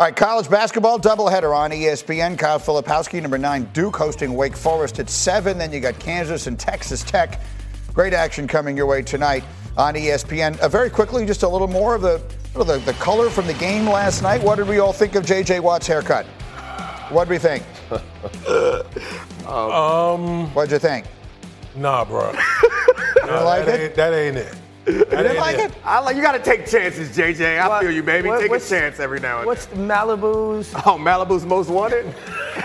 All right, college basketball doubleheader on ESPN. Kyle Filipowski, number nine, Duke hosting Wake Forest at seven. Then you got Kansas and Texas Tech. Great action coming your way tonight on ESPN. Uh, very quickly, just a little more of the, of the the color from the game last night. What did we all think of J.J. Watt's haircut? What did we think? Um, What'd you think? nah, bro. Like that, it? Ain't, that ain't it. That You didn't like it? I like you got to take chances, JJ. I What- feel you, baby. what- take a what's- chance every now and then. What's Malibu's? Oh, Malibu's most wanted.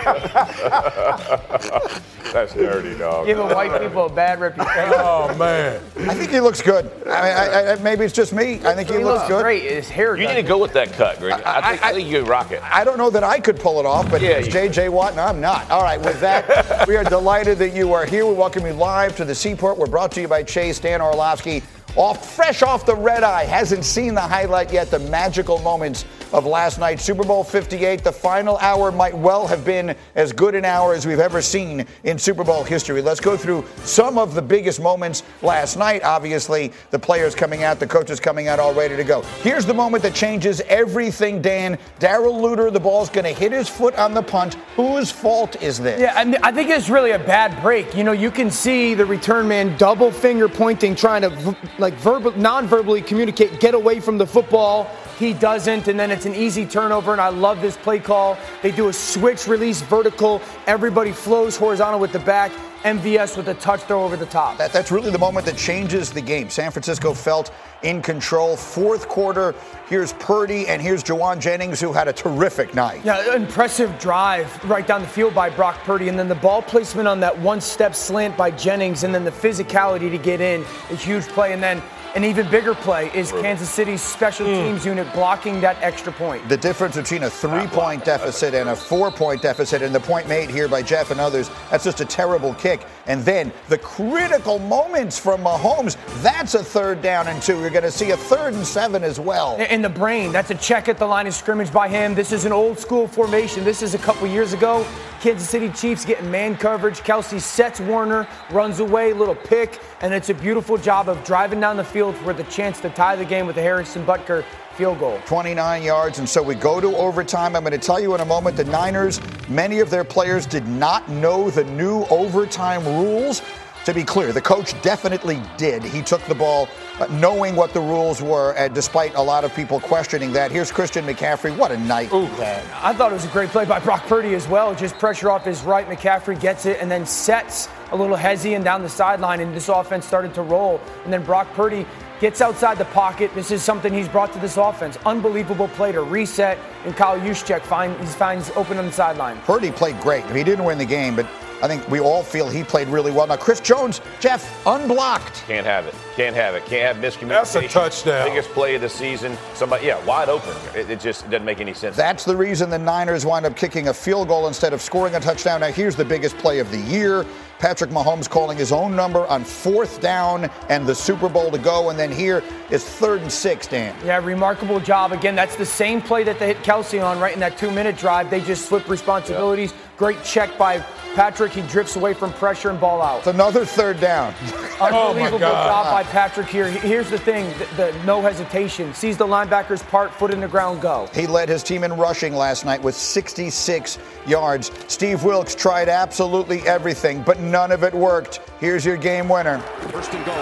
That's dirty, dog. Giving white people a bad reputation. Oh man. I think he looks good. I mean, I, I, maybe it's just me. I think he, he looks looks good. great. His hair. You need to go with that cut, Greg. I, think, I, I- think you can rock it. I don't know that I could pull it off, but Yeah, it's you- J.J. Watt, and I'm not. All right, with that, we are delighted that you are here. We welcome you live to the Seaport. We're brought to you by Chase Dan Orlovsky. Off, fresh off the red eye, hasn't seen the highlight yet. The magical moments of last night, Super Bowl 58. The final hour might well have been as good an hour as we've ever seen in Super Bowl history. Let's go through some of the biggest moments last night. Obviously, the players coming out, the coaches coming out, all ready to go. Here's the moment that changes everything. Dan, Darrell Luter, the ball's going to hit his foot on the punt. Whose fault is this? Yeah, and I think it's really a bad break. You know, you can see the return man double finger pointing, trying to like verbal, non-verbally communicate, get away from the football. He doesn't, and then it's an easy turnover. And I love this play call. They do a switch release vertical. Everybody flows horizontal with the back. MVS with a touch throw over the top. That, that's really the moment that changes the game. San Francisco felt in control. Fourth quarter, here's Purdy and here's Jauan Jennings, who had a terrific night. Yeah, impressive drive right down the field by Brock Purdy, and then the ball placement on that one-step slant by Jennings, and then the physicality to get in, a huge play, and then an even bigger play is Kansas City's special hmm. teams unit blocking that extra point. The difference between a three point deficit and a four point deficit, and the point made here by Jeff and others, that's just a terrible kick. And then the critical moments from Mahomes, that's a third down and two. You're going to see a third and seven as well. In the brain, that's a check at the line of scrimmage by him. This is an old school formation. This is a couple years ago. Kansas City Chiefs getting man coverage. Kelce sets Warner, runs away, little pick, and it's a beautiful job of driving down the field for the chance to tie the game with the Harrison Butker field goal. 29 yards, and so we go to overtime. I'm going to tell you in a moment the Niners, many of their players did not know the new overtime rules. To be clear, the coach definitely did. He took the ball Uh, knowing what the rules were, and despite a lot of people questioning that. Here's Christian McCaffrey. What a night. I thought it was a great play by Brock Purdy as well. Just pressure off his right. McCaffrey gets it and then sets a little hezzy and down the sideline, and this offense started to roll. And then Brock Purdy gets outside the pocket. This is something he's brought to this offense. Unbelievable play to reset, and Kyle Juszczyk find, he finds open on the sideline. Purdy played great. He didn't win the game, but I think we all feel he played really well. Now, Chris Jones, Jeff, unblocked. Can't have it. Can't have it. Can't have miscommunication. That's a touchdown. Biggest play of the season. Somebody, yeah, wide open. It, it just doesn't make any sense. That's the reason the Niners wind up kicking a field goal instead of scoring a touchdown. Now, here's the biggest play of the year. Patrick Mahomes calling his own number on fourth down and the Super Bowl to go. And then here is third and six, Dan. Yeah, remarkable job. Again, that's the same play that they hit Kelce on right in that two minute drive. They just flip responsibilities. Great check by Patrick. He drifts away from pressure and ball out. It's another third down. Oh Unbelievable God. job by Patrick here. Here's the thing the, the no hesitation. Sees the linebacker's part, foot in the ground, go. He led his team in rushing last night with 66 yards. Steve Wilks tried absolutely everything, but none of it worked. Here's your game winner. First and goal.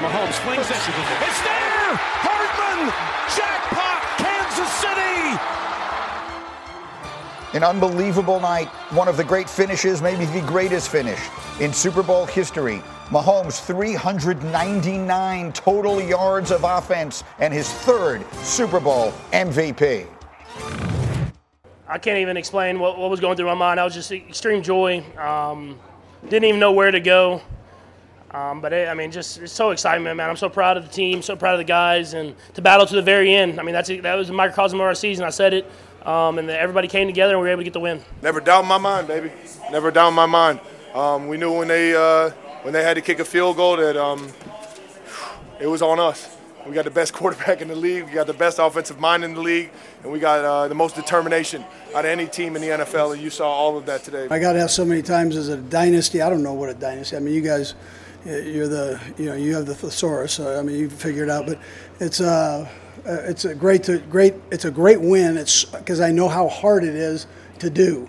Mahomes flings it. It's there! Hardman! An unbelievable night, one of the great finishes, maybe the greatest finish in Super Bowl history. Mahomes, 399 total yards of offense and his third Super Bowl MVP. I can't even explain what, what was going through my mind. I was just extreme joy. Um, didn't even know where to go. Um, but it, I mean, just it's so excitement, man. I'm so proud of the team, so proud of the guys, and to battle to the very end. I mean, that's that was a microcosm of our season. I said it, um, and everybody came together, and we were able to get the win. Never doubt my mind, baby. Never doubt my mind. Um, we knew when they uh, when they had to kick a field goal that um, it was on us. We got the best quarterback in the league. We got the best offensive mind in the league, and we got uh, the most determination out of any team in the NFL. And you saw all of that today. I got asked so many times, is it a dynasty? I don't know what a dynasty. I mean, you guys, you're the, you know, you have the thesaurus. So, I mean, you figure it out. But it's, uh, Uh, it's a great, to, great. It's a great win. It's because I know how hard it is to do.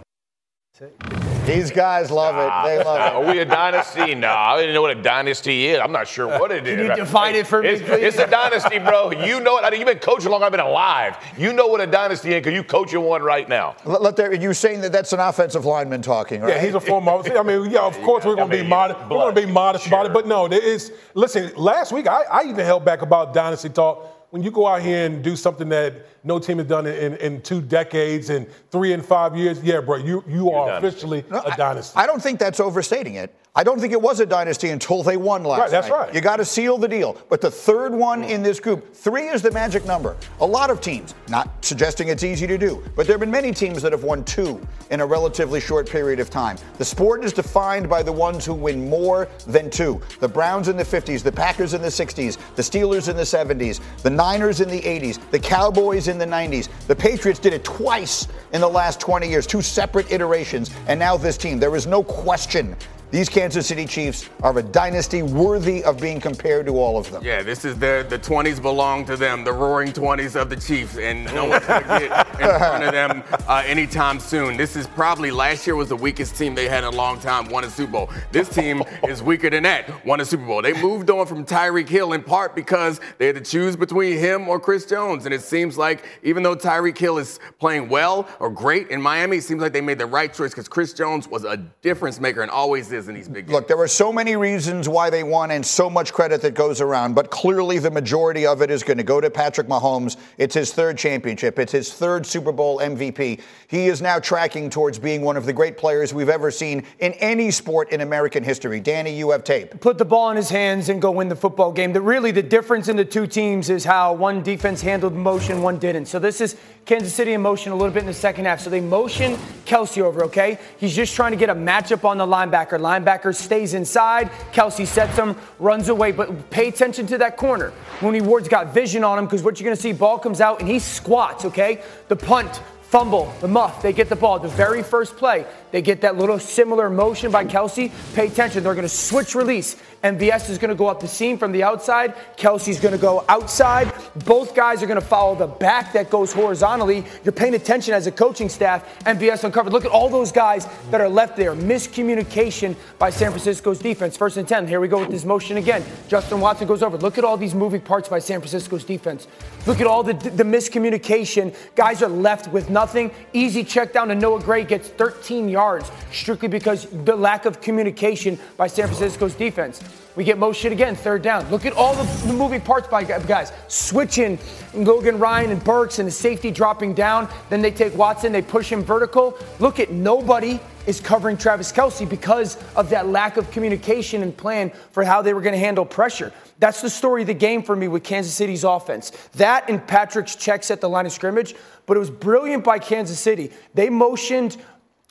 These guys love it. They love it. Are we a dynasty? No, I didn't know what a dynasty is. I'm not sure what it is. Can you define it for me, It's, please? it's a dynasty, bro. You know it. I mean, you've been coaching long. I've been alive. You know what a dynasty is because you're coaching one right now. Let, let there, you're saying that that's an offensive lineman talking, right? Yeah, he's a former. I mean, yeah, of course we're going to be modest. We're going to be modest about it, but no, there is. Listen, last week I, I even held back about dynasty talk. When you go out here and do something that no team has done in, in two decades and three and five years, yeah, bro, you you are dynasty. officially No, a I- dynasty. I, don't think that's overstating it. I don't think it was a dynasty until they won last Right, that's night. right. You got to seal the deal. But the third one in this group, three is the magic number. A lot of teams, not suggesting it's easy to do, but there have been many teams that have won two in a relatively short period of time. The sport is defined by the ones who win more than two. The Browns in the 50s, the Packers in the 60s, the Steelers in the 70s, the Niners in the 80s, the Cowboys in the 90s. The Patriots did it twice in the last 20 years, two separate iterations, and now this team. There is no question these Kansas City Chiefs are a dynasty worthy of being compared to all of them. Yeah, this is their the 20s belong to them, the roaring 20s of the Chiefs, and no one's gonna get in front of them uh, anytime soon. This is probably last year was the weakest team they had in a long time, won a Super Bowl. This team is weaker than that, won a Super Bowl. They moved on from Tyreek Hill in part because they had to choose between him or Chris Jones, and it seems like even though Tyreek Hill is playing well or great in Miami, it seems like they made the right choice because Chris Jones was a difference maker and always is in these big games. Look, there are so many reasons why they won and so much credit that goes around, but clearly the majority of it is going to go to Patrick Mahomes. It's his third championship, it's his third Super Bowl MVP. He is now tracking towards being one of the great players we've ever seen in any sport in American history. Danny, you have tape. put the ball in his hands and go win the football game. The, really, the difference in the two teams is how one defense handled motion, one didn't. So this is Kansas City in motion a little bit in the second half. So they motion Kelce over, okay? He's just trying to get a matchup on the linebacker. Linebacker stays inside. Kelce sets him, runs away, but pay attention to that corner. Mooney Ward's got vision on him because what you're going to see, ball comes out and he squats, okay? The punt fumble, the muff, they get the ball. The very first play, they get that little similar motion by Kelce. Pay attention, they're going to switch release. MVS is going to go up the seam from the outside. Kelce's going to go outside. Both guys are going to follow the back that goes horizontally. You're paying attention as a coaching staff. MVS uncovered. Look at all those guys that are left there. Miscommunication by San Francisco's defense. First and 10. Here we go with this motion again. Justin Watson goes over. Look at all these moving parts by San Francisco's defense. Look at all the, the miscommunication. Guys are left with nothing. Easy check down to Noah Gray gets 13 yards strictly because the lack of communication by San Francisco's defense. We get motion again, third down. Look at all the, the moving parts by guys. Switching Logan Ryan and Burks and the safety dropping down. Then they take Watson, they push him vertical. Look at nobody is covering Travis Kelce because of that lack of communication and plan for how they were going to handle pressure. That's the story of the game for me with Kansas City's offense. That and Patrick's checks at the line of scrimmage, but it was brilliant by Kansas City. They motioned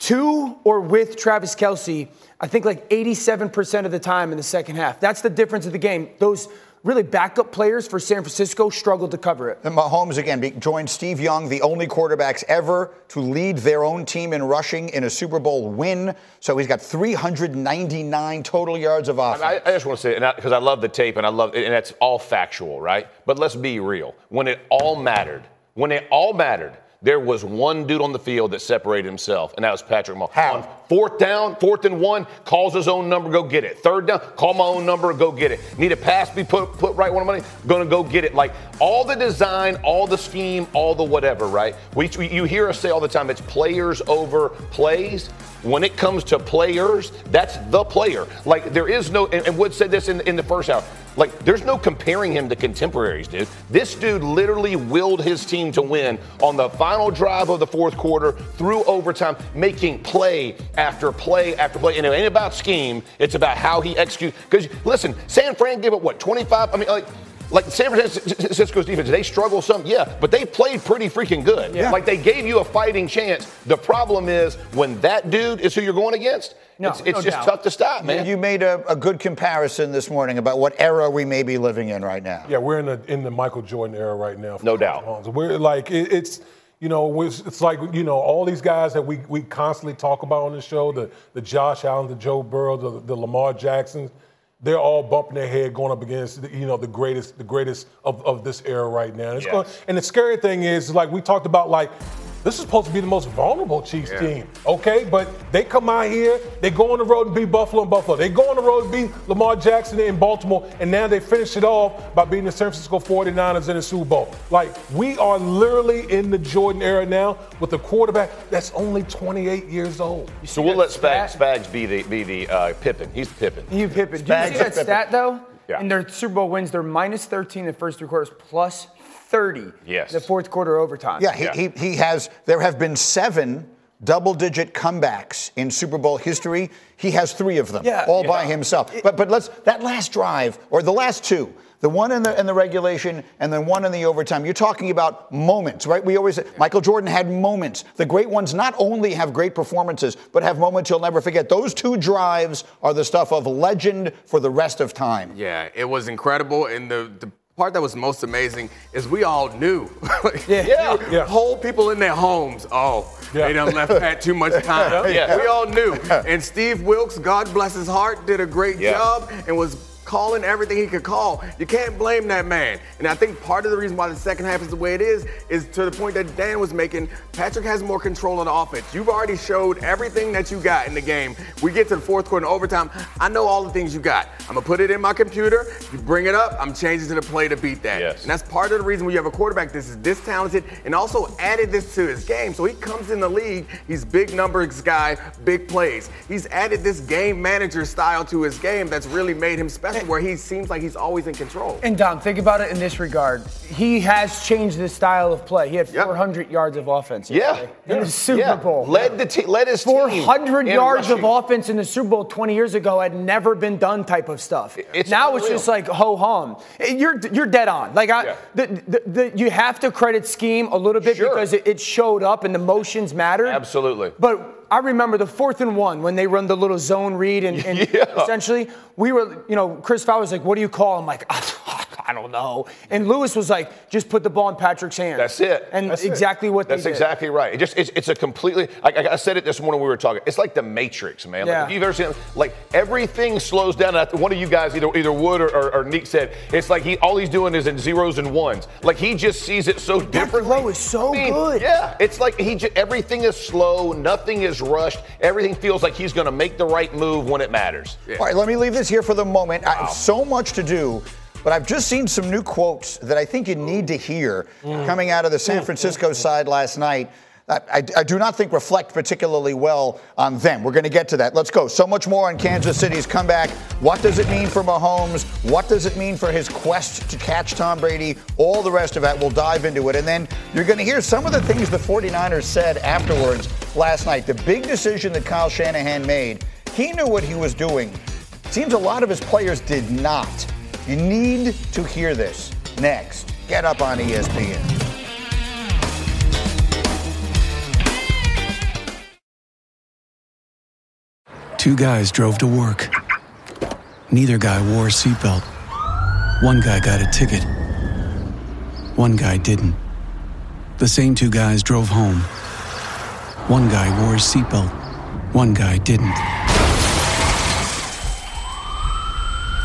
to or with Travis Kelce, I think like 87% of the time in the second half. That's the difference of the game. Those really backup players for San Francisco struggled to cover it. And Mahomes again be- joined Steve Young, the only quarterbacks ever to lead their own team in rushing in a Super Bowl win. So he's got 399 total yards of offense. I, I just want to say, because I, love the tape and I love, and that's all factual, right? But let's be real. When it all mattered, when it all mattered, there was one dude on the field that separated himself, and that was Patrick Mahomes. How? Fourth down, fourth and one, calls his own number, go get it. Third down, call my own number, go get it. Need a pass be put put right one of money, gonna go get it. Like all the design, all the scheme, all the whatever, right? We, we you hear us say all the time, it's players over plays. When it comes to players, that's the player. Like there is no, and, and Wood said this in, in the first hour. Like there's no comparing him to contemporaries, dude. This dude literally willed his team to win on the final drive of the fourth quarter through overtime, making play after play after play. And it ain't about scheme; it's about how he executes. Because listen, San Fran gave up what 25. I mean, like. Like San Francisco's defense, they struggle some, yeah, but they played pretty freaking good. Yeah. Like they gave you a fighting chance. The problem is when that dude is who you're going against, No, it's, it's no just doubt. tough to stop, man. You made a, a good comparison this morning about what era we may be living in right now. Yeah, we're in the in the Michael Jordan era right now. No doubt. Mahomes. We're like it, it's you know it's, it's like you know all these guys that we we constantly talk about on the show the the Josh Allen, the Joe Burrow, the, the Lamar Jacksons. they're all bumping their head going up against you know the greatest the greatest of, of this era right now. And, Yes. going, and the scary thing is like we talked about like this is supposed to be the most vulnerable Chiefs team, okay? But they come out here, they go on the road and beat Buffalo and Buffalo. They go on the road and beat Lamar Jackson in Baltimore, and now they finish it off by beating the San Francisco 49ers in the Super Bowl. Like, we are literally in the Jordan era now with a quarterback that's only 28 years old. So we'll let Spags, Spags be the be the uh, Pippen. He's the Pippen. You Pippen. Do you Spags see that stat though? Yeah. In their Super Bowl wins, they're minus 13 in the first three quarters, plus 30 Yes. in the fourth quarter overtime. Yeah, he, Yeah. He, he has, there have been seven double digit comebacks in Super Bowl history. He has three of them, Yeah. all by Yeah. himself. But, but let's, that last drive, or the last two, the one in the, in the regulation and then one in the overtime, you're talking about moments, right? We always say Michael Jordan had moments. The great ones not only have great performances, but have moments you'll never forget. Those two drives are the stuff of legend for the rest of time. Yeah, it was incredible. And the, the part that was most amazing is we all knew. Yeah. Yeah. Yeah. Whole people in their homes. Oh, Yeah. they done left Pat too much time. Yeah. We all knew. And Steve Wilks, God bless his heart, did a great Yeah. job and was calling everything he could call. You can't blame that man. And I think part of the reason why the second half is the way it is is to the point that Dan was making. Patrick has more control of the offense. You've already showed everything that you got in the game. We get to the fourth quarter and overtime. I know all the things you got. I'm gonna put it in my computer. You bring it up. I'm changing to the play to beat that. Yes. And that's part of the reason when you have a quarterback this is this talented and also added this to his game. So he comes in the league. He's big numbers guy, big plays. He's added this game manager style to his game that's really made him special, where he seems like he's always in control. And Dom, think about it in this regard. He has changed the style of play. He had Yep. 400 yards of offense. Yeah. In the Super yeah. Bowl. Led the te- led his team 400 in yards of offense in the Super Bowl 20 years ago had never been done type of stuff. It's now it's just like ho hum. You're you're dead on. Like I, Yeah. the, the, the, you have to credit scheme a little bit Sure. because it, it showed up and the motions mattered. Absolutely. But I remember the fourth and one when they run the little zone read and, and Yeah. essentially we were, you know, Chris Fowler's like, "What do you call?" I'm like, "I don't know." And Lewis was like, "Just put the ball in Patrick's hands." That's it. And That's it. exactly what That's did. exactly right. It just it's, it's a completely. I, I- I said it this morning. when We were talking. It's like the Matrix, man. Like Yeah. if you've ever seen, like everything slows down. I- One of you guys, either either Wood or, or, or Neek said, it's like he all he's doing is in zeros and ones. Like he just sees it so differently. flow is so I mean, good. Yeah, it's like he just, everything is slow. Nothing is rushed. Everything feels like he's going to make the right move when it matters. All right, let me leave this here for the moment. I have so much to do, but I've just seen some new quotes that I think you need to hear mm. coming out of the San mm. Francisco mm. side last night. I, I- I do not think reflect particularly well on them. We're going to get to that. Let's go. So much more on Kansas City's comeback. What does it mean for Mahomes? What does it mean for his quest to catch Tom Brady? All the rest of that. We'll dive into it. And then you're going to hear some of the things the 49ers said afterwards last night. The big decision that Kyle Shanahan made, he knew what he was doing. Seems a lot of his players did not. You need to hear this next. Get up on ESPN. Two guys drove to work. Neither guy wore a seatbelt. One guy got a ticket. One guy didn't. The same two guys drove home. One guy wore his seatbelt. One guy didn't.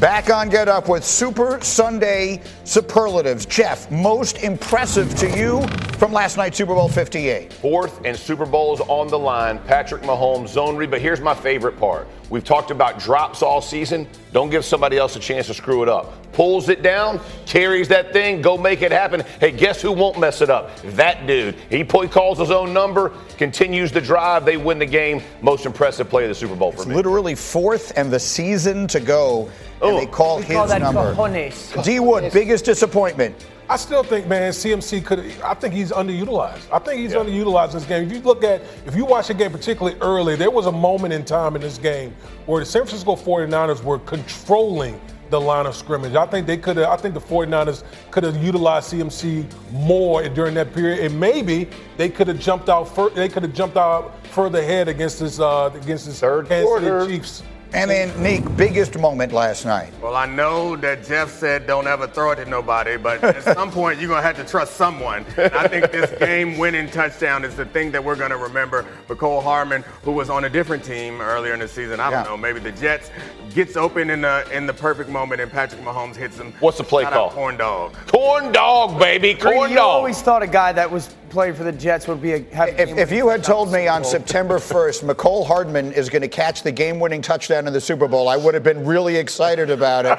Back on Get Up with Super Sunday superlatives. Jeff, most impressive to you from last night's Super Bowl 58? Fourth and Super Bowls on the line. Patrick Mahomes zone read. But here's my favorite part. We've talked about drops all season. Don't give somebody else a chance to screw it up. Pulls it down, carries that thing, go make it happen. Hey, guess who won't mess it up? That dude. He calls his own number, continues the drive. They win the game. Most impressive play of the Super Bowl for it's me. Literally fourth and the season to go, and they call We his call that number. cojones. D Wood, biggest disappointment. I still think, man, CMC could. I think he's underutilized. I think he's underutilized in this game. If you look at, if you watch the game particularly early, there was a moment in time in this game where the San Francisco 49ers were controlling the line of scrimmage. I think they could have. I think the 49ers could have utilized CMC more during that period, and maybe they could have jumped out. Fur- they could have jumped out further ahead against this uh, against this Third Kansas City. Chiefs. And then, Nick, biggest moment last night. Well, I know that Jeff said don't ever throw it to nobody, but at some point you're going to have to trust someone. And I think this game winning touchdown is the thing that we're going to remember. But Cole Hardman, who was on a different team earlier in the season, I don't Yeah. know, maybe the Jets, gets open in the in the perfect moment and Patrick Mahomes hits him. What's the play Shout call? out Corn dog. Corn dog, baby. Corn you dog. always thought a guy that was playing for the Jets would be a. If, if you had told me on September 1st, Mecole Hardman is going to catch the game winning touchdown in the Super Bowl, I would have been really excited about it.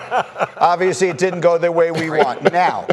Obviously, it didn't go the way we want. Now,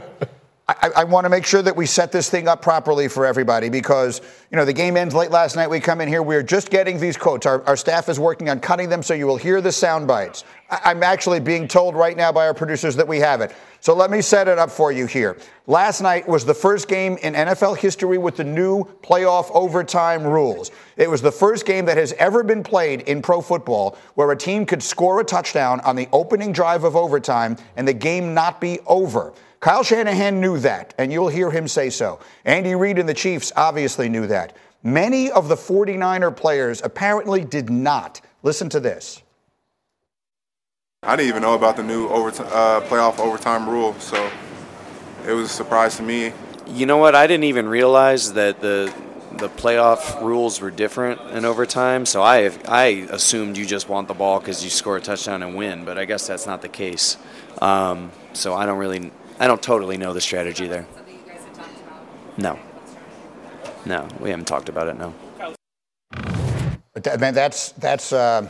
I, want to make sure that we set this thing up properly for everybody because, you know, the game ends late last night. We come in here, we're just getting these quotes. Our, our staff is working on cutting them so you will hear the sound bites. I, I'm actually being told right now by our producers that we have it. So let me set it up for you here. Last night was the first game in NFL history with the new playoff overtime rules. It was the first game that has ever been played in pro football where a team could score a touchdown on the opening drive of overtime and the game not be over. Kyle Shanahan knew that, and you'll hear him say so. Andy Reid and the Chiefs obviously knew that. Many of the 49er players apparently did not. Listen to this. I didn't even know about the new overtime, uh, playoff overtime rule, so it was a surprise to me. You know what? I didn't even realize that the the playoff rules were different in overtime. So I I assumed you just want the ball because you score a touchdown and win, but I guess that's not the case. Um, so I don't really I don't totally know the strategy there. Something you guys had talked about? No. No, we haven't talked about it. No. But that, man, that's that's. Uh,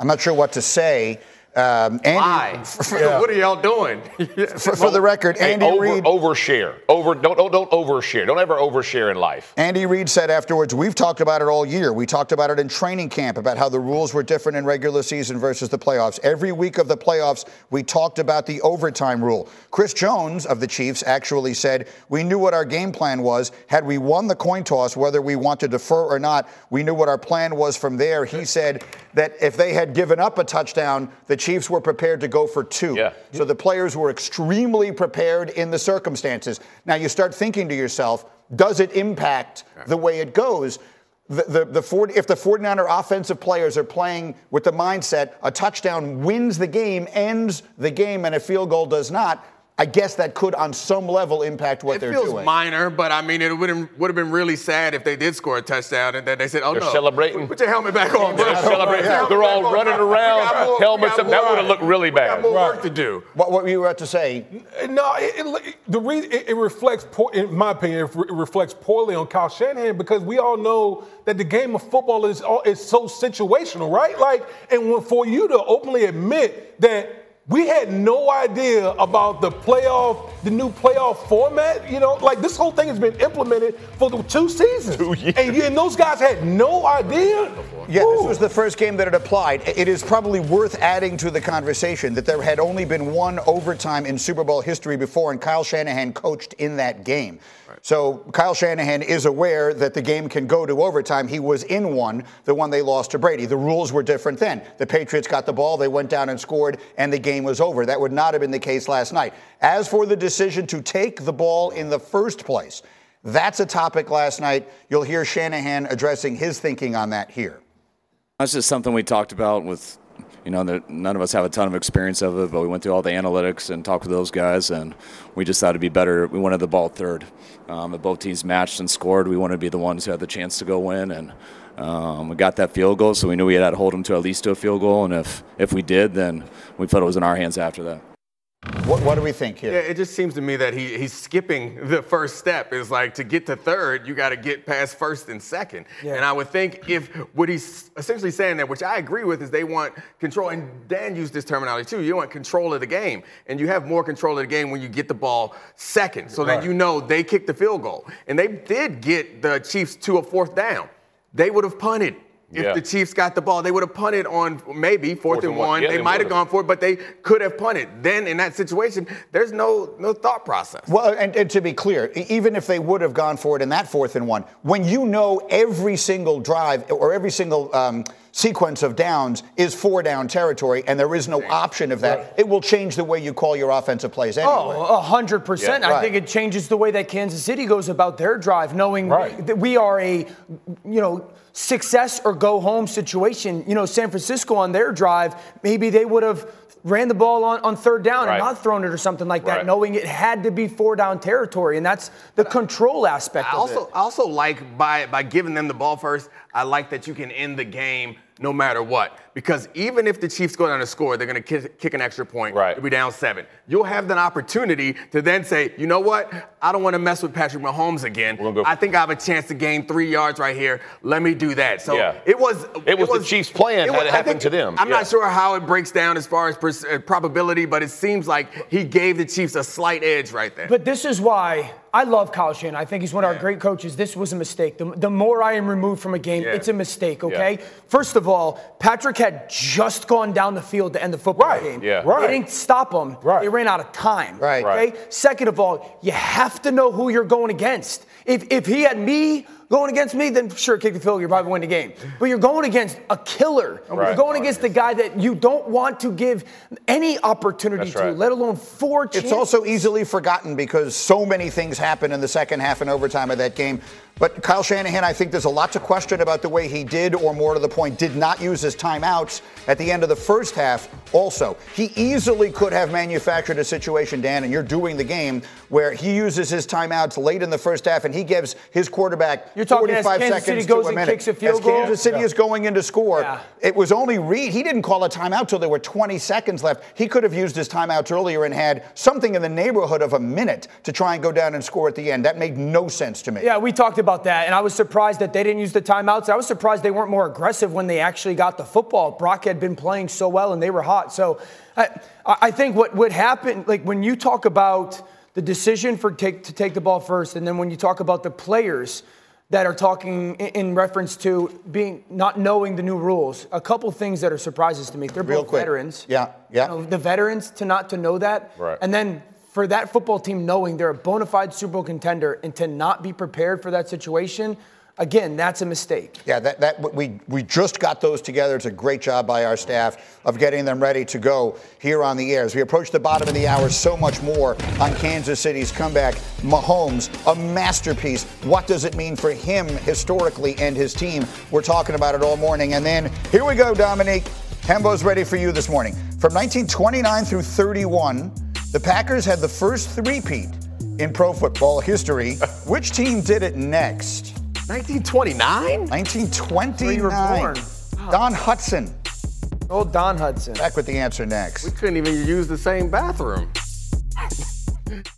I'm not sure what to say. Um, Andy, Why? Yeah. what are y'all doing? For, for the record, Hey, Andy over, Reid. overshare. Over don't, don't don't overshare. Don't ever overshare in life. Andy Reid said afterwards, We've talked about it all year. We talked about it in training camp about how the rules were different in regular season versus the playoffs. Every week of the playoffs, we talked about the overtime rule. Chris Jones of the Chiefs actually said, We knew what our game plan was. Had we won the coin toss, whether we want to defer or not, we knew what our plan was from there. He said that if they had given up a touchdown, the Chiefs were prepared to go for two. Yeah. So the players were extremely prepared in the circumstances. Now you start thinking to yourself, does it impact the way it goes? The, the, the 40, if the 49er offensive players are playing with the mindset a touchdown wins the game, ends the game, and a field goal does not, I guess that could on some level impact what It they're feels doing. minor, but I mean, it would have would have been really sad if they did score a touchdown and then they said, "Oh They're no, celebrating. Put your helmet back on. They're celebrating. Put They're all running around, more- helmets got up. That would have looked really We got bad. more Right. work to do. what, what were you about to say? No, it, it, the reason it, it reflects, poor, in my opinion, it, it reflects poorly on Kyle Shanahan because we all know that the game of football is all- is so situational, right? Like, and when, for you to openly admit that we had no idea about the playoff, the new playoff format, you know, like this whole thing has been implemented for the two seasons, Two years. And, and those guys had no idea. Yeah, Woo. this was the first game that it applied. It is probably worth adding to the conversation that there had only been one overtime in Super Bowl history before, and Kyle Shanahan coached in that game. So Kyle Shanahan is aware that the game can go to overtime. He was in one, the one they lost to Brady. The rules were different then. The Patriots got the ball, they went down and scored, and the game was over. That would not have been the case last night. As for the decision to take the ball in the first place, that's a topic last night. You'll hear Shanahan addressing his thinking on that here. That's just something we talked about with, you know, none of us have a ton of experience of it, but we went through all the analytics and talked with those guys, and we just thought it'd be better. We wanted the ball third. Um, if both teams matched and scored, we wanted to be the ones who had the chance to go win, and Um, we got that field goal, so we knew we had to hold them to at least to a field goal. And if if we did, then we felt it was in our hands after that. What, what do we think here? Yeah, it just seems to me that he, he's skipping the first step. Is like to get to third, you got to get past first and second. Yeah. And I would think if what he's essentially saying there, which I agree with, is they want control. And Dan used this terminology too. You want control of the game, and you have more control of the game when you get the ball second. So Right. then you know they kicked the field goal, and they did get the Chiefs to a fourth down. They would have punted. If Yeah. the Chiefs got the ball, they would have punted on maybe fourth, Fourth and and one. one. Yeah, they they might have gone for it, but they could have punted. Then in that situation, there's no no thought process. Well, and, and to be clear, even if they would have gone for it in that fourth and one, when you know every single drive or every single um, sequence of downs is four down territory and there is no option of that, it will change the way you call your offensive plays anyway. Oh, a hundred percent. Yeah. I Right. think it changes the way that Kansas City goes about their drive, knowing Right. that we are a, you know, success or go home situation. You know, San Francisco on their drive, maybe they would have ran the ball on, on third down Right. and not thrown it or something like that, Right. knowing it had to be four down territory, and that's the control aspect I of also it. I also like by by giving them the ball first. I like that you can end the game no matter what. Because even if the Chiefs go down and score, they're going to kick, kick an extra point. Right. You'll be down seven. You'll have that opportunity to then say, you know what? I don't want to mess with Patrick Mahomes again. gonna go- I think I have a chance to gain three yards right here. Let me do that. So Yeah. it was. It was the Chiefs' plan had it happened to them. I'm Yeah. not sure how it breaks down as far as pers- uh, probability, but it seems like he gave the Chiefs a slight edge right there. But this is why I love Kyle Shanahan. I think he's one of our great coaches. This was a mistake. The, the more I am removed from a game, Yeah. it's a mistake, okay? First of all, Patrick had just gone down the field to end the football Right, game. yeah. right. They didn't stop them. Right. They ran out of time. Right. Okay? Second of all, you have to know who you're going against. If, if he had me going against me, then sure, kick the field, you're probably win the game. But you're going against a killer. Right. You're going against the guy that you don't want to give any opportunity That's to, right. let alone four chances. It's also easily forgotten because so many things happen in the second half and overtime of that game. But Kyle Shanahan, I think there's a lot to question about the way he did, or more to the point, did not use his timeouts at the end of the first half. Also, he easily could have manufactured a situation, Dan, and you're doing the game where he uses his timeouts late in the first half and he gives his quarterback You're talking 45 Kansas seconds City goes to a and minute. kicks a field as goal? Kansas City Yeah. is going in to score. Yeah. It was only Reed. He didn't call a timeout till there were 20 seconds left. He could have used his timeouts earlier and had something in the neighborhood of a minute to try and go down and score at the end. That made no sense to me. Yeah, we talked about that, and I was surprised that they didn't use the timeouts. I was surprised they weren't more aggressive when they actually got the football. Brock had been playing so well, and they were hot. So I, I think what would happen, like when you talk about the decision for take, to take the ball first, and then when you talk about the players that are talking in, in reference to being not knowing the new rules, a couple things that are surprises to me. They're Real both quick. veterans. Yeah, yeah. You know, the veterans to not to know that, Right. and then for that football team knowing they're a bona fide Super Bowl contender and to not be prepared for that situation, again, that's a mistake. Yeah, that, that we we just got those together. It's a great job by our staff of getting them ready to go here on the air. As we approach the bottom of the hour, so much more on Kansas City's comeback. Mahomes, a masterpiece. What does it mean for him historically and his team? We're talking about it all morning. And then here we go, Dominique. Hembo's ready for you this morning. From 1929 through 31, the Packers had the first three-peat in pro football history. Which team did it next? 1929? 1929. were born. Don Hutson. Old Don Hutson. Back with the answer next. We couldn't even use the same bathroom.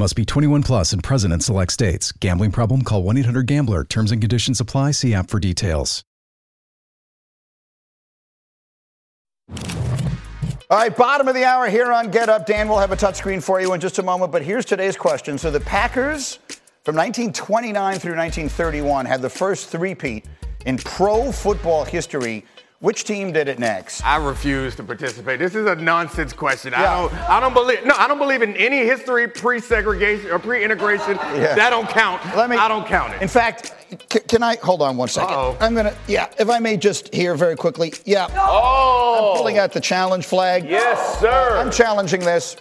Must be 21 plus and present in select states. Gambling problem? Call 1 800 Gambler. Terms and conditions apply. See app for details. All right, bottom of the hour here on Get Up. Dan will have a touchscreen for you in just a moment, but here's today's question. So the Packers from 1929 through 1931 had the first three-peat in pro football history. Which team did it next? I refuse to participate. This is a nonsense question. Yeah. I don't. I don't believe. No, I don't believe in any history pre-segregation or pre-integration. Yeah. That don't count. Let me- I don't count it. In fact, can, can I hold on one second? Uh-oh. I'm gonna, yeah. If I may just hear very quickly, yeah. Oh. I'm pulling out the challenge flag. Yes, sir. I'm challenging this.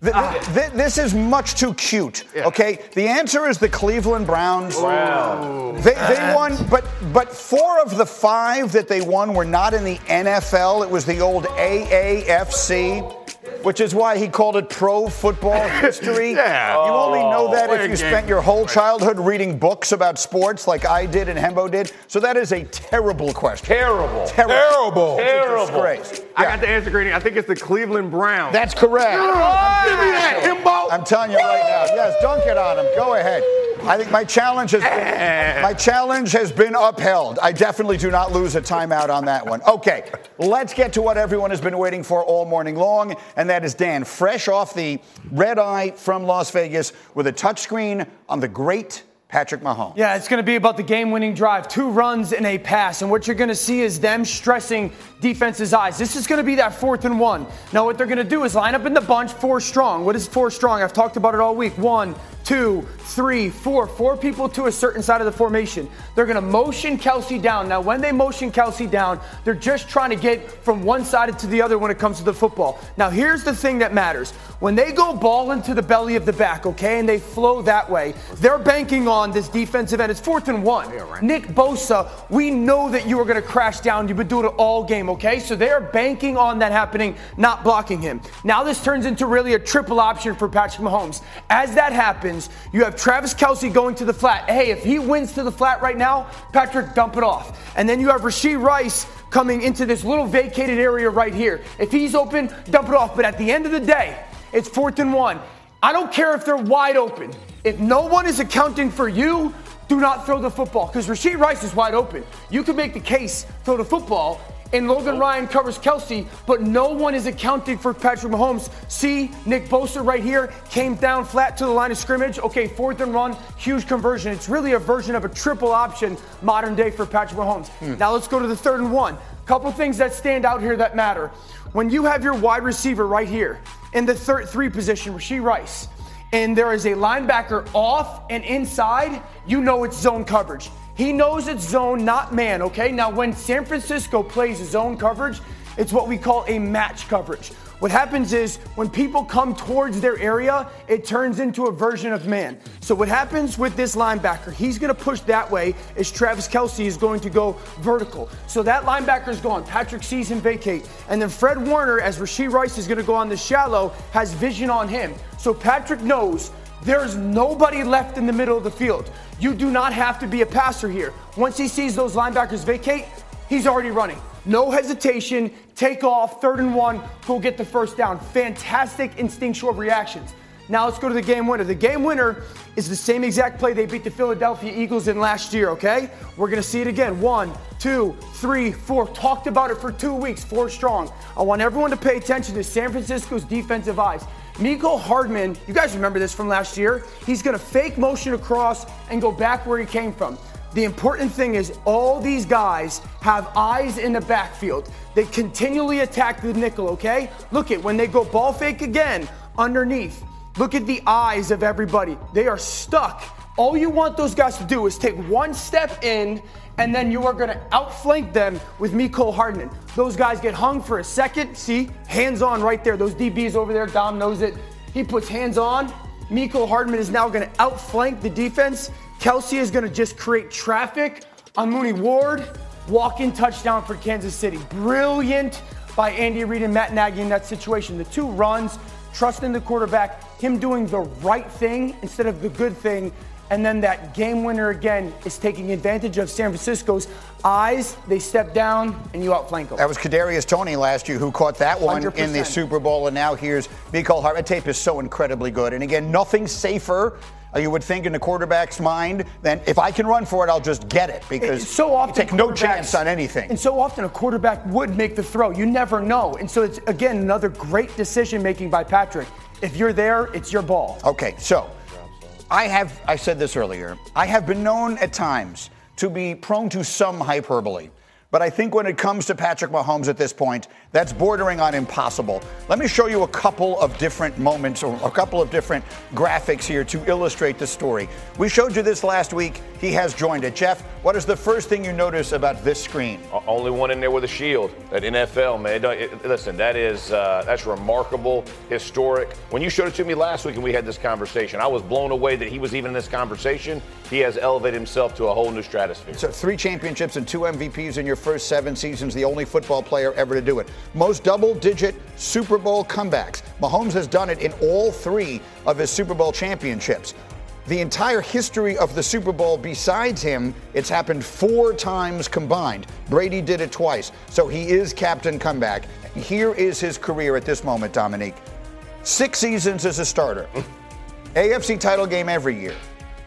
Th- ah. th- th- this is much too cute. Okay, the answer is the Cleveland Browns. Wow. They, they won, but but four of the five that they won were not in the NFL. It was the old AAFC. Which is why he called it pro football history. Yeah. You only know that Play if you spent your whole childhood reading books about sports like I did and Hembo did. So that is a terrible question. Terrible. Terrible. Terrible. Disgrace. I Yeah. got the answer, Greeny. I think it's the Cleveland Browns. That's correct. Give me that, Hembo. I'm telling you right now. Yes, dunk it on him. Go ahead. I think my challenge has been, my challenge has been upheld. I definitely do not lose a timeout on that one. Okay, let's get to what everyone has been waiting for all morning long, and that is Dan, fresh off the red eye from Las Vegas with a touchscreen on the great Patrick Mahomes. Yeah, it's going to be about the game winning drive. Two runs and a pass. And what you're going to see is them stressing defense's eyes. This is going to be that fourth and one. Now, what they're going to do is line up in the bunch four strong. What is four strong? I've talked about it all week. One, two, three, four. Four people to a certain side of the formation. They're going to motion Kelce down. Now, when they motion Kelce down, they're just trying to get from one side to the other when it comes to the football. Now, here's the thing that matters. When they go ball into the belly of the back, okay, and they flow that way, they're banking on this defensive end. It's fourth and one. Nick Bosa, we know that you are going to crash down. You've been doing it all game, okay? So they are banking on that happening, not blocking him. Now this turns into really a triple option for Patrick Mahomes. As that happens, you have Travis Kelce going to the flat. Hey, if he wins to the flat right now, Patrick, dump it off. And then you have Rashee Rice coming into this little vacated area right here. If he's open, dump it off. But at the end of the day, it's fourth and one. I don't care if they're wide open. If no one is accounting for you, do not throw the football because Rashee Rice is wide open. You can make the case, throw the football, and Logan Ryan covers Kelce, but no one is accounting for Patrick Mahomes. See, Nick Bosa right here came down flat to the line of scrimmage. Okay, fourth and run, huge conversion. It's really a version of a triple option modern day for Patrick Mahomes. Hmm. Now let's go to the third and one. Couple things that stand out here that matter. When you have your wide receiver right here in the third three position, Rashee Rice, and there is a linebacker off and inside, you know it's zone coverage. He knows it's zone, not man, okay? Now, when San Francisco plays zone coverage, it's what we call a match coverage. What happens is when people come towards their area, it turns into a version of man. So, what happens with this linebacker, he's gonna push that way as Travis Kelce is going to go vertical. So, that linebacker is gone. Patrick sees him vacate. And then Fred Warner, as Rashee Rice is gonna go on the shallow, has vision on him. So, Patrick knows there's nobody left in the middle of the field. You do not have to be a passer here. Once he sees those linebackers vacate, he's already running. No hesitation, take off, third and one, go get the first down. Fantastic instinctual reactions. Now let's go to the game winner. The game winner is the same exact play they beat the Philadelphia Eagles in last year, okay? We're gonna see it again. One, two, three, four. Talked about it for two weeks, four strong. I want everyone to pay attention to San Francisco's defensive eyes. Mecole Hardman, you guys remember this from last year? He's gonna fake motion across and go back where he came from. The important thing is all these guys have eyes in the backfield. They continually attack the nickel, okay? Look at when they go ball fake again underneath. Look at the eyes of everybody. They are stuck. All you want those guys to do is take one step in, and then you are going to outflank them with Mecole Hardman. Those guys get hung for a second. See, hands on right there. Those DBs over there, Dom knows it. He puts hands on. Mecole Hardman is now going to outflank the defense. Kelce is going to just create traffic on Mooney Ward. Walk in touchdown for Kansas City. Brilliant by Andy Reid and Matt Nagy in that situation. The two runs, trusting the quarterback, him doing the right thing instead of the good thing. And then that game winner again is taking advantage of San Francisco's eyes. They step down and you outflank them. That was Kadarius Toney last year who caught that one in the Super Bowl, and now here's Mecole Hart. That tape is so incredibly good. And again, nothing safer. uh, You would think in the quarterback's mind than if I can run for it, I'll just get it because It's so often take no chance on anything. And so often a quarterback would make the throw. You never know. And so it's again another great decision making by Patrick. If you're there, it's your ball. Okay, so I have, I said this earlier, I have been known at times to be prone to some hyperbole. But I think when it comes to Patrick Mahomes at this point, that's bordering on impossible. Let me show you a couple of different moments or a couple of different graphics here to illustrate the story. We showed you this last week. He has joined it. Jeff, what is the first thing you notice about this screen? Only one in there with a shield at NFL, man. Listen, that is uh, that's remarkable, historic. When you showed it to me last week and we had this conversation, I was blown away that he was even in this conversation. He has elevated himself to a whole new stratosphere. So three championships and two MVPs in your first seven seasons, the only football player ever to do it. Most double-digit Super Bowl comebacks. Mahomes has done it in all three of his Super Bowl championships. The entire history of the Super Bowl besides him, it's happened four times combined. Brady did it twice. So he is captain comeback. Here is his career at this moment, Dominique. Six seasons as a starter. AFC title game every year.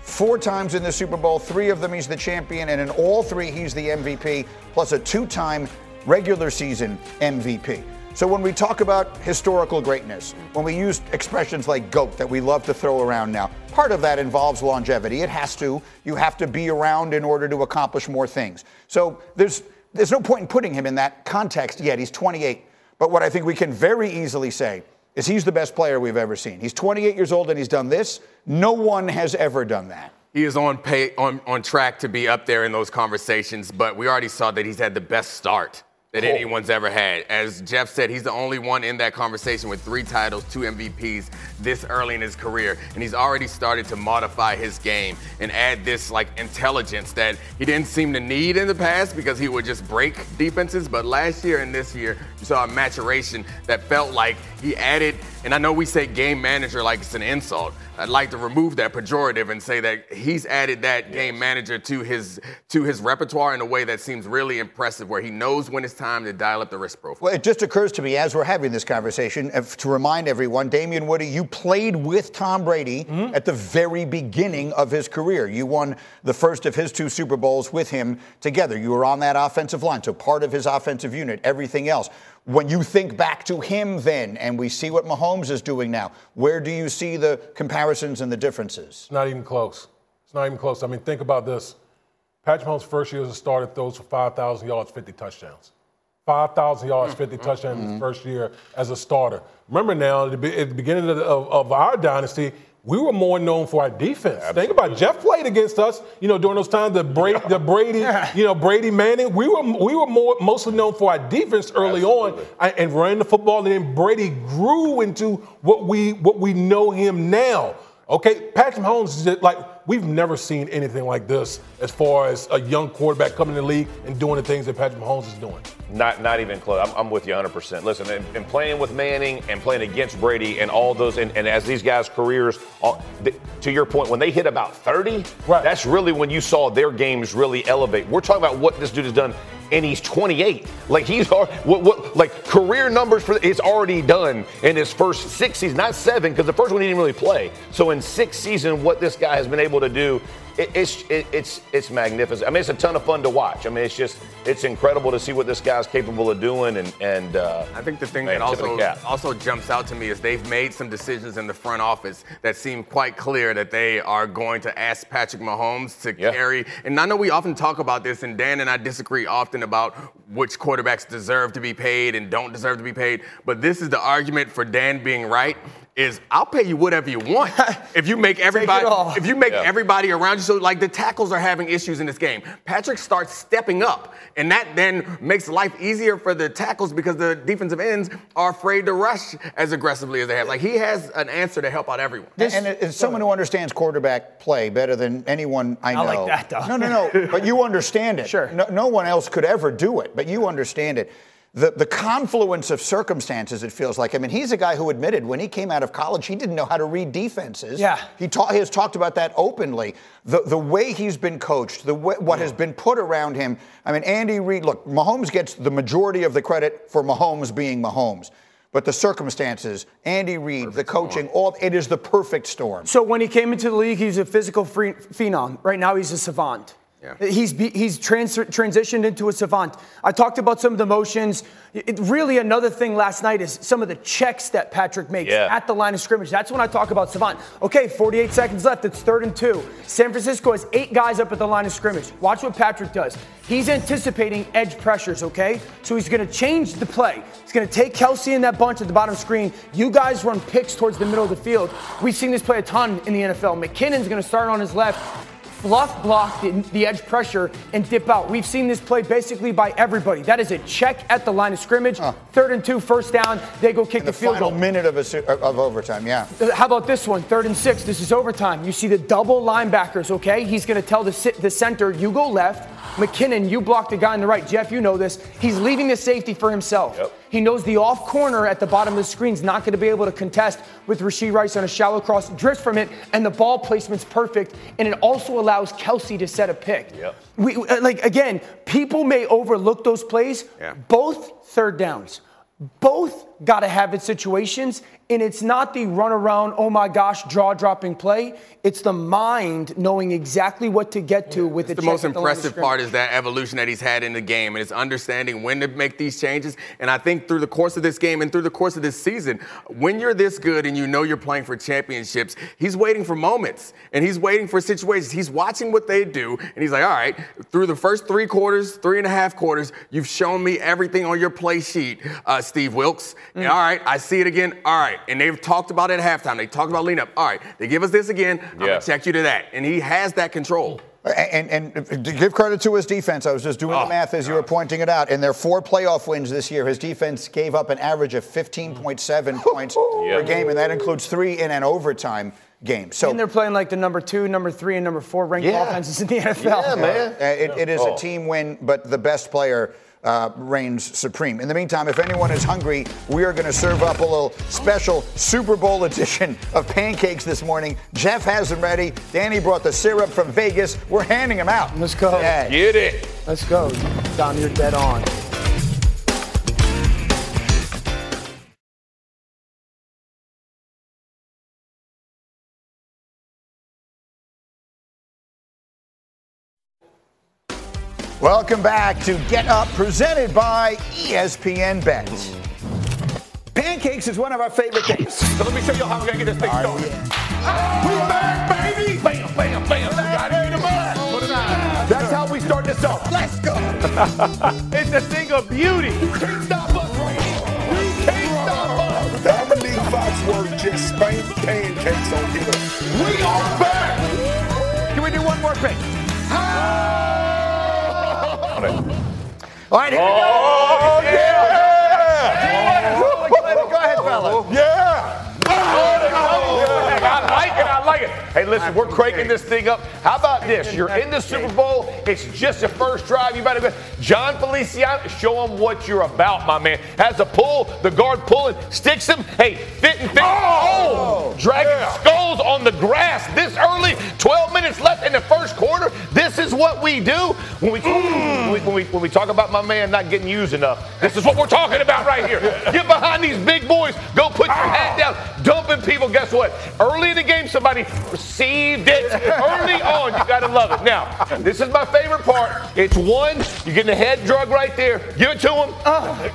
Four times in the Super Bowl, three of them he's the champion, and in all three he's the MVP, plus a two time regular season MVP. So when we talk about historical greatness, when we use expressions like GOAT that we love to throw around now, part of that involves longevity. It has to. You have to be around in order to accomplish more things. So there's there's no point in putting him in that context yet. He's 28. But what I think we can very easily say is he's the best player we've ever seen. He's 28 years old and he's done this. No one has ever done that. He is on pay, on on track to be up there in those conversations, but we already saw that he's had the best start that anyone's ever had. As Jeff said, he's the only one in that conversation with three titles, two MVPs this early in his career, and he's already started to modify his game and add this like intelligence that he didn't seem to need in the past because he would just break defenses. But last year and this year, you saw a maturation that felt like he added. And I know we say game manager like it's an insult. I'd like to remove that pejorative and say that he's added that game manager to his to his repertoire in a way that seems really impressive, where he knows when it's time to dial up the risk profile. Well, it just occurs to me as we're having this conversation if, to remind everyone, Damien Woody, you played with Tom Brady mm-hmm. at the very beginning of his career. You won the first of his two Super Bowls with him together. You were on that offensive line, so part of his offensive unit, everything else. When you think back to him then, and we see what Mahomes is doing now, where do you see the comparisons and the differences? Not even close. It's not even close. I mean, think about this. Patrick Mahomes' first year as a starter throws for 5,000 yards, 50 touchdowns. 5,000 yards, 50 mm-hmm. touchdowns in his mm-hmm. first year as a starter. Remember now, at the, be- at the beginning of, of, of our dynasty, we were more known for our defense. Think about it. Jeff played against us, you know, during those times. The Brady, the Brady, you know, Brady Manning. We were we were more mostly known for our defense early on and, and running the football. And then Brady grew into what we what we know him now. Okay, Patrick Mahomes is like we've never seen anything like this as far as a young quarterback coming in the league and doing the things that Patrick Mahomes is doing. Not, not even close. I'm, I'm with you 100%. Listen, and, and playing with Manning and playing against Brady and all those, and, and as these guys' careers, all, th- to your point, when they hit about 30, that's really when you saw their games really elevate. We're talking about what this dude has done, and he's 28. Like he's what, what like career numbers for it's already done in his first six seasons, not seven, because the first one he didn't really play. So in six seasons, what this guy has been able to do it, it's it, it's it's magnificent. I mean, it's a ton of fun to watch. I mean, it's just it's incredible to see what this guy's capable of doing. And and uh, I think the thing man, that tip of the also also jumps out to me is they've made some decisions in the front office that seem quite clear that they are going to ask Patrick Mahomes to carry. And I know we often talk about this, and Dan and I disagree often about which quarterbacks deserve to be paid and don't deserve to be paid. But this is the argument for Dan being right. Is I'll pay you whatever you want if you make everybody if you make Yeah. everybody around you so like the tackles are having issues in this game. Patrick starts stepping up, and that then makes life easier for the tackles because the defensive ends are afraid to rush as aggressively as they have. Like he has an answer to help out everyone. and as someone who understands quarterback play better than anyone I know. I like that, though. No, no, no. but you understand it. Sure. No, no one else could ever do it, but you understand it. The, the confluence of circumstances, it feels like. I mean, he's a guy who admitted when he came out of college, he didn't know how to read defenses. Yeah. He, ta- he has talked about that openly. The, the way he's been coached, the way, what has been put around him. I mean, Andy Reid, look, Mahomes gets the majority of the credit for Mahomes being Mahomes. But the circumstances, Andy Reid, the coaching, all it is the perfect storm. So when he came into the league, he's a physical free, phenom. Right now, he's a savant. He's he's trans- transitioned into a savant. I talked about some of the motions. It, really, another thing last night is some of the checks that Patrick makes Yeah. at the line of scrimmage. That's when I talk about savant. Okay, 48 seconds left. It's third and two. San Francisco has eight guys up at the line of scrimmage. Watch what Patrick does. He's anticipating edge pressures. Okay, so he's going to change the play. He's going to take Kelce in that bunch at the bottom screen. You guys run picks towards the middle of the field. We've seen this play a ton in the NFL. McKinnon's going to start on his left fluff block the, the edge pressure and dip out. We've seen this play basically by everybody. That is a check at the line of scrimmage. Third and two, first down. They go kick the the field final goal. minute of, a, of overtime, yeah. How about this one? Third and six. This is overtime. You see the double linebackers, okay? He's going to tell the, the center, you go left. McKinnon, you block the guy on the right. Jeff, you know this. He's leaving the safety for himself. He knows the off corner at the bottom of the screen's not going to be able to contest with Rashee Rice on a shallow cross, drifts from it, and the ball placement's perfect. And it also allows Kelce to set a pick. We, uh, like, again, people may overlook those plays. Yeah. Both third downs. Both got to have it situations, and it's not the run around, oh my gosh, jaw dropping play. It's the mind knowing exactly what to get to with the check most at line of impressive scrimmage. part is that evolution that he's had in the game and his understanding when to make these changes. And I think through the course of this game and through the course of this season, when you're this good and you know you're playing for championships, he's waiting for moments and he's waiting for situations. He's watching what they do and he's like, all right, through the first three quarters, three and a half quarters, you've shown me everything on your play sheet, uh, Steve Wilks. And all right, I see it again. All right. And they've talked about it at halftime. They talked about lean up. All right, they give us this again. I'm Yeah. going to check you to that. And he has that control. And, and, and to give credit to his defense, I was just doing Oh, the math as you were pointing it out. In their four playoff wins this year, his defense gave up an average of 15.7 points per game, and that includes three in an overtime game. So and they're playing like the number two, number three, and number four ranked Yeah. offenses in the NFL. Uh, it, it is Oh. a team win, but the best player uh, reigns supreme. In the meantime, if anyone is hungry, we are going to serve up a little special Super Bowl edition of pancakes this morning. Jeff has them ready. Danny brought the syrup from Vegas. We're handing them out. Let's go. Yeah. Get it. Let's go. Don, you're dead on. Welcome back to Get Up, presented by ESPN Bets. Pancakes is one of our favorite things. So let me show you how we're gonna get this thing started. We back, baby! Bam, bam, bam. We gotta eat 'em up. That's how we start this off. Let's go. it's a thing of beauty. You can't stop us, Brady. You can't stop us. Dominique Foxworth just spanked pancakes on here. We are back. Can we do one more pick? All right, here we go. Oh, yeah! Go ahead, fella. Yeah! I like it. I like it. Hey, listen, we're cranking this thing up. How about this? You're in the Super Bowl. It's just your first drive. You better go. Jon Feliciano, show him what you're about, my man. Has a pull, the guard pulling, sticks him. Hey, fit and fit. Oh! Dragging skulls on the grass this early. 12 minutes left in the first quarter. This is what we do when we, mm. when we, when we, when we talk about my man not getting used enough. This is what we're talking about right here. Get behind these big boys. Go put your ah. hat down. Dumping people. Guess what? Early in the game, somebody received it early on. You gotta love it. Now, this is my favorite part. It's one. You're getting a head drug right there. Give it to him.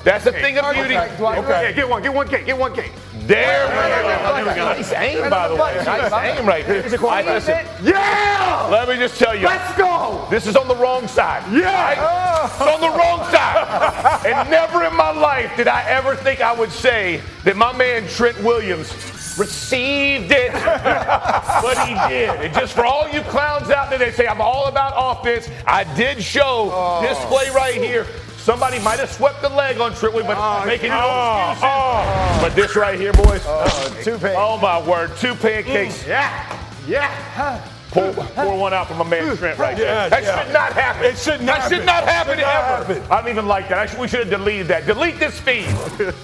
That's a thing of beauty. Okay, get one, get one cake, get one cake. There we go. Nice aim, by the way. Nice aim right there. I, listen, Yeah! let me just tell you. Let's go! This is on the wrong side. Yeah! It's on the wrong side. and never in my life did I ever think I would say that my man Trent Williams received it. but he did. And just for all you clowns out there they say I'm all about offense, I did show oh. this play right here. Somebody might have swept the leg on Williams, but oh, making no excuses. Oh. But this right here, boys. two pancakes. Oh my word, two pancakes. Mm, yeah! Yeah! Pour, pour one out for my man Trent right Yeah, there. That yeah. should not happen. It shouldn't that happen. should not happen Should not ever. happen. I don't even like that. Actually, we should have deleted that. Delete this feed.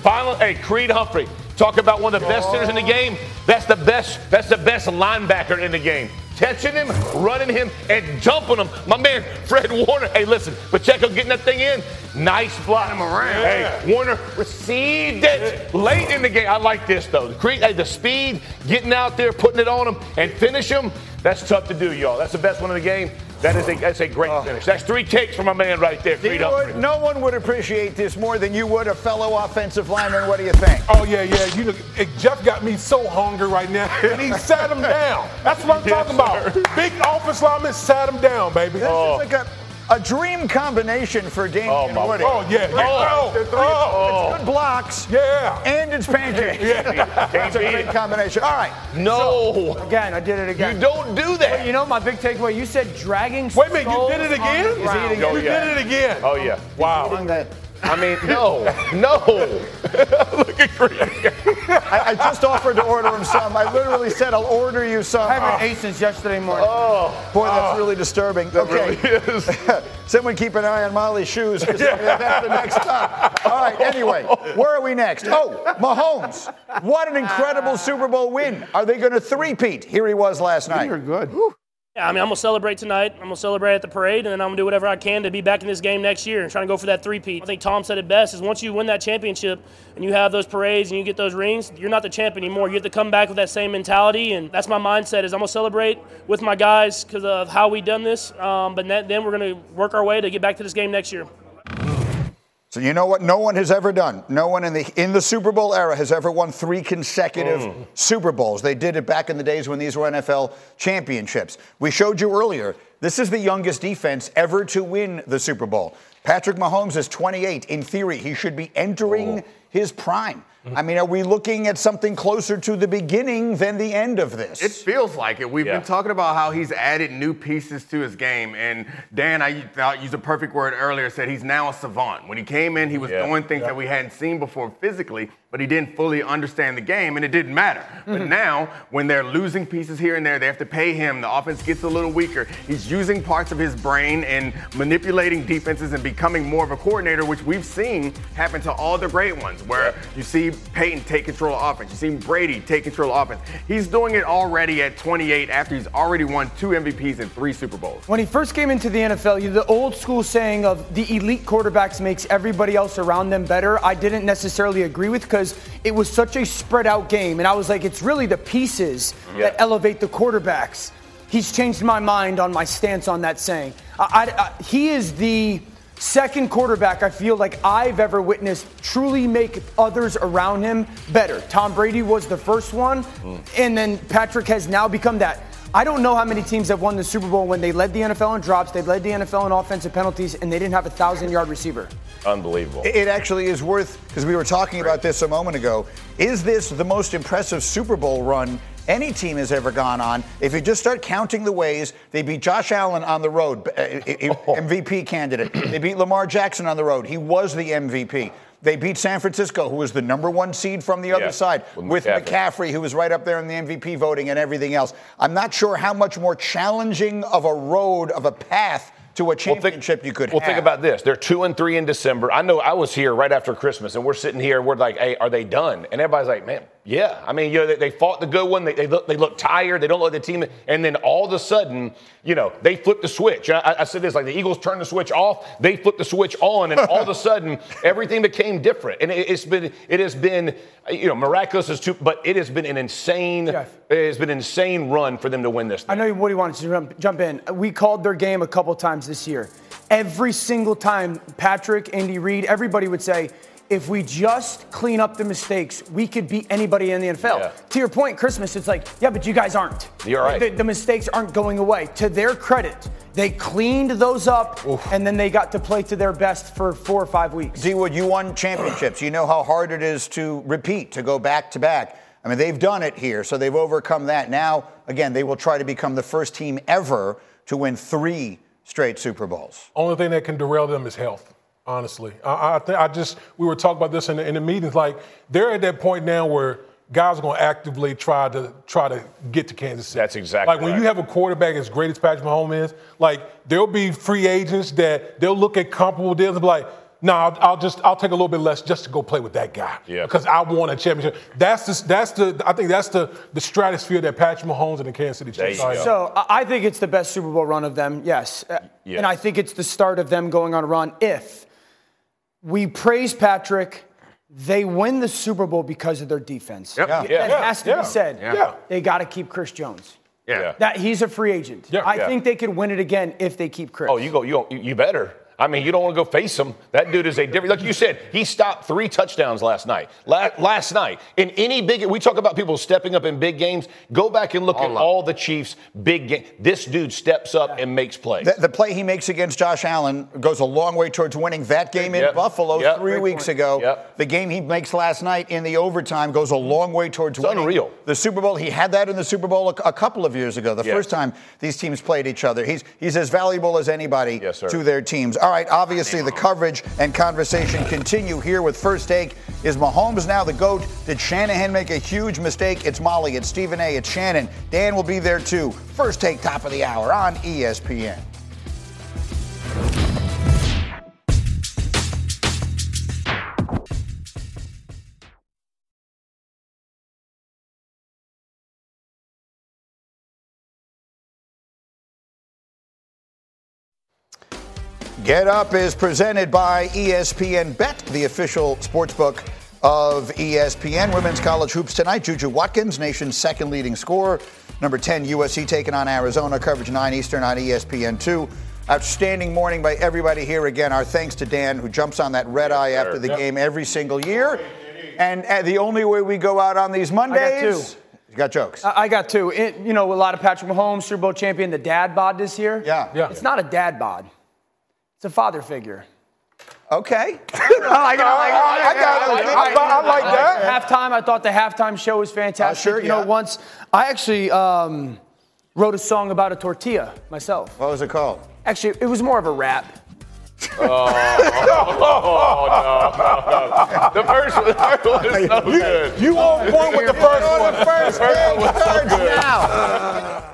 Final, hey, Creed Humphrey. Talk about one of the best centers in the game. That's the best. That's the best linebacker in the game. Catching him, running him, and dumping him. My man Fred Warner. Hey, listen, Pacheco getting that thing in. Nice block. Hey, Warner received it late in the game. I like this though. The the speed, getting out there, putting it on him, and finish him. That's tough to do, y'all. That's the best one in the game. That is a that's a great oh. finish. That's three takes from a man right there, Creed would- no one would appreciate this more than you would a fellow offensive lineman. What do you think? Oh yeah, yeah. You know, Jeff got me so hungry right now, and he sat him down. That's what I'm Yes, talking about. Big office lineman sat him down, baby. This is oh. like a A dream combination for Damien oh, my Woody. Oh, yeah. Oh, Oh, the three- oh. It's good blocks. Yeah. And it's pancakes. That's a great combination. All right. No. Again, I did it again. You don't do that. But you know my big takeaway? You said dragging. Wait a minute, you did it again? the Is he ground. eating- Oh, You yeah. did it again. Oh yeah. Wow. Eating that. I mean, no, no. Look at I, I just offered to order him some. I literally said I'll order you some. I haven't oh. ate since yesterday morning. Oh, boy, that's oh. really disturbing. That okay. Someone keep an eye on Molly's shoes. 'cause That's the next stop. All right, anyway, where are we next? Oh, Mahomes. What an incredible Super Bowl win. Are they going to three-peat? Here he was last night. You're good. Yeah, I mean, I'm gonna celebrate tonight. I'm gonna celebrate at the parade, and then I'm gonna do whatever I can to be back in this game next year and trying to go for that three-peat. I think Tom said it best: is once you win that championship and you have those parades and you get those rings, you're not the champ anymore. You have to come back with that same mentality, and that's my mindset: is I'm gonna celebrate with my guys because of how we done this. Um, but then we're gonna work our way to get back to this game next year. So you know what no one has ever done. No one in the in the Super Bowl era has ever won three consecutive Mm. Super Bowls. They did it back in the days when these were NFL championships. We showed you earlier. This is the youngest defense ever to win the Super Bowl. Patrick Mahomes is 28. In theory, he should be entering his prime. I mean, are we looking at something closer to the beginning than the end of this? It feels like it. We've Yeah. been talking about how he's added new pieces to his game. And Dan, I thought used a perfect word earlier, said he's now a savant. When he came in, he was Yeah. doing things Yeah. that we hadn't seen before physically, but he didn't fully understand the game, and it didn't matter. But mm-hmm. now, when they're losing pieces here and there, they have to pay him. The offense gets a little weaker. He's using parts of his brain and manipulating defenses and becoming more of a coordinator, which we've seen happen to all the great ones, where you see Peyton take control of offense, you see Brady take control of offense. He's doing it already at 28 after he's already won two MVPs and three Super Bowls. When he first came into the NFL, you the old school saying of the elite quarterbacks makes everybody else around them better. I didn't necessarily agree with because it was such a spread out game, and I was like, it's really the pieces mm-hmm. that elevate the quarterbacks. He's changed my mind on my stance on that saying. I, I- I- he is the second quarterback I feel like I've ever witnessed truly make others around him better. Tom Brady was the first one, hmm. and then Patrick has now become that. I don't know how many teams have won the Super Bowl when they led the NFL in drops, they led the NFL in offensive penalties, and they didn't have a thousand yard receiver. Unbelievable. It actually is worth, because we were talking about this a moment ago. Is this the most impressive Super Bowl run any team has ever gone on? If you just start counting the ways, they beat Josh Allen on the road, uh, uh, MVP candidate. They beat Lamar Jackson on the road. He was the MVP. They beat San Francisco, who was the number one seed from the other side, with McCaffrey. McCaffrey, who was right up there in the MVP voting and everything else. I'm not sure how much more challenging of a road, of a path to a championship you could have. Well, have. think about this. They're two and three in December. I know I was here right after Christmas, and we're sitting here, and we're like, hey, are they done? And everybody's like, man, yeah. I mean, you know, they, they fought the good one. They, they, look, they look tired. They don't look the team. And then all of a sudden, you know, they flip the switch. I, I said this, like the Eagles turned the switch off. They flipped the switch on, and all of a sudden, everything became different. And it, it's been, it has been, you know, miraculous is too, but it has been an insane, it has been an insane run for them to win this. I know Woody wanted to jump, jump in. We called their game a couple times this year. Every single time, Patrick, Andy Reid, everybody would say, if we just clean up the mistakes, we could beat anybody in the NFL. To your point, Christmas, it's like, yeah, but you guys aren't. You're right. The, the mistakes aren't going away. To their credit, they cleaned those up, and then they got to play to their best for four or five weeks. D Wood, you won championships. You know how hard it is to repeat, to go back to back. I mean, they've done it here, so they've overcome that. Now, again, they will try to become the first team ever to win three straight Super Bowls. Only thing that can derail them is health. Honestly, I, I think I just we were talking about this in the, in the meetings. Like they're at that point now where guys are going to actively try to try to get to Kansas City. That's exactly like when right. you have a quarterback as great as Patrick Mahomes is. Like there'll be free agents that they'll look at comparable deals and be like, "No, I'll, I'll just I'll take a little bit less just to go play with that guy Yeah. because I won a championship." That's the that's the I think that's the the stratosphere that Patrick Mahomes and the Kansas City Chiefs are. in. So I I think it's the best Super Bowl run of them, yes. Yes. And I think it's the start of them going on a run if we praise Patrick. They win the Super Bowl because of their defense. Yep. That Yeah. Yeah. has to Yeah. be said. Yeah. They got to keep Chris Jones. Yeah. That he's a free agent. Yeah. I Yeah. think they could win it again if they keep Chris. Oh, you go, you go, you better. I mean, you don't want to go face him. That dude is a different. Like you said, he stopped three touchdowns last night. La- last night in any big. We talk about people stepping up in big games. Go back and look at all the Chiefs' big game. This dude steps up and makes plays. The, the play he makes against Josh Allen goes a long way towards winning that game in Yep. Buffalo Yep. three Great weeks point. ago. Yep. The game he makes last night in the overtime goes a long way towards It's winning. unreal. The Super Bowl, he had that in the Super Bowl a, a couple of years ago, the Yes. first time these teams played each other. He's, he's as valuable as anybody sir. to their teams. All right, obviously the coverage and conversation continue here with First Take. Is Mahomes now the GOAT? Did Shanahan make a huge mistake? It's Molly, it's Stephen A, it's Shannon. Dan will be there too. First Take, top of the hour on ESPN. Get Up is presented by ESPN Bet, the official sportsbook of ESPN. Women's college hoops tonight. Juju Watkins, nation's second leading scorer. Number 10, USC taking on Arizona. Coverage 9 Eastern on ESPN 2. Outstanding morning by everybody here again. Our thanks to Dan, who jumps on that red eye after the Yep. game every single year. And uh, the only way we go out on these Mondays. two. You got jokes. I I got two. It, you know, a lot of Patrick Mahomes, Super Bowl champion, the dad bod this year. Yeah. Yeah. It's not a dad bod. It's a father figure. Okay. I like it. I like it. I got it. I- I like that. Halftime, I thought the halftime show was fantastic. Uh, sure, you know, once I actually um, wrote a song about a tortilla myself. What was it called? Actually, it was more of a rap. Oh, no, no, no. The first one, the first one is so good. You on point with the first one. the first The first one was so good. now.